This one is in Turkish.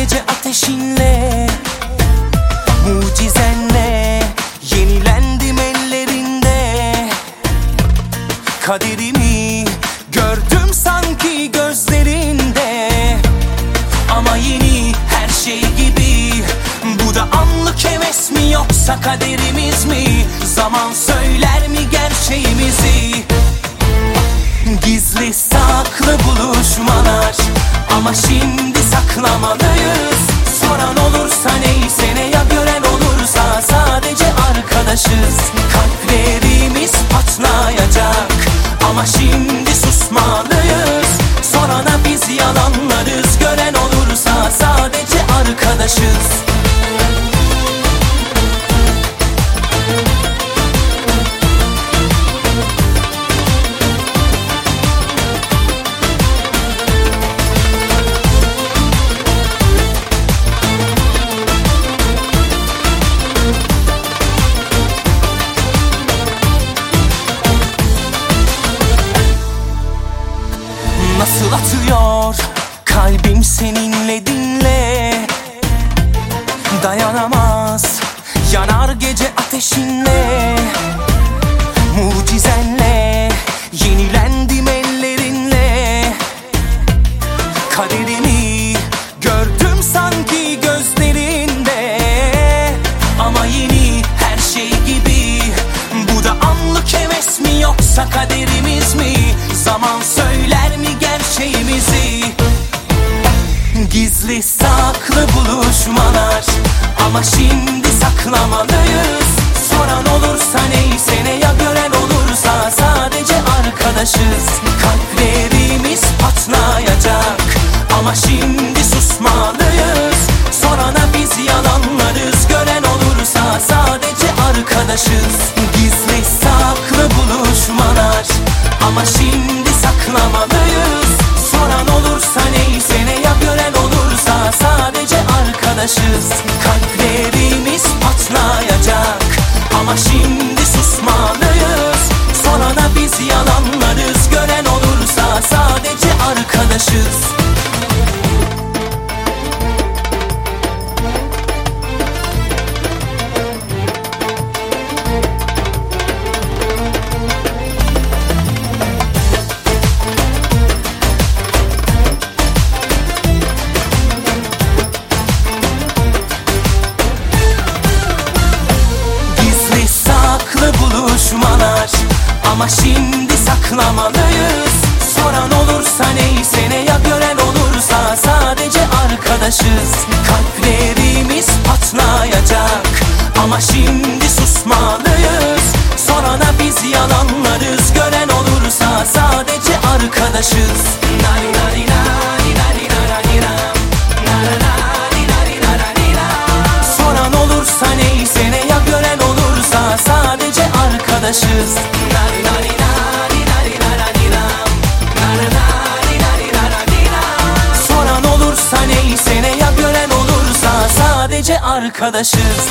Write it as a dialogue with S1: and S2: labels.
S1: gece ateşinle Mucizenle Yenilendim ellerinde. Kaderimi gördüm sanki gözlerinde. Ama yeni her şey gibi. Bu da anlık heves mi yoksa kaderimiz mi? Zaman söyler mi gerçeğimizi? Gizli saklı buluşmalar Ama şimdi saklamalıyız. Soran olursa neyse ne ya gören olursa Sadece arkadaşız. Kalplerimiz patlayacak. Ama şimdi susmalıyız Nasıl kalbim seninle dinle. Dayanamaz yanar gece ateşinle. Mucizenle yenilendim ellerinle. Kaderimi gördüm sanki gözlerinde. Ama yeni her şey gibi. Bu da anlık heves mi yoksa kaderimiz mi? Zaman Saklı buluşmalar. Ama şimdi saklamalıyız. Soran olursa neyse ne ya gören olursa Sadece arkadaşız. Kalplerimiz patlayacak. Ama şimdi susmalıyız. Sorana biz yalanlarız. Gören olursa sadece arkadaşız. Gizli saklı buluşmalar. Ama şimdi saklamalıyız Ama şimdi saklamalıyız. Soran olursa neyse ne ya gören olursa Sadece arkadaşız. Kalplerimiz patlayacak. Ama şimdi susmalıyız. Sorana biz yalanlarız. Gören olursa sadece arkadaşız. Nari nari nari nari nari nari Soran olursa neyse ne ya gören olursa Sadece arkadaşız arkadaşız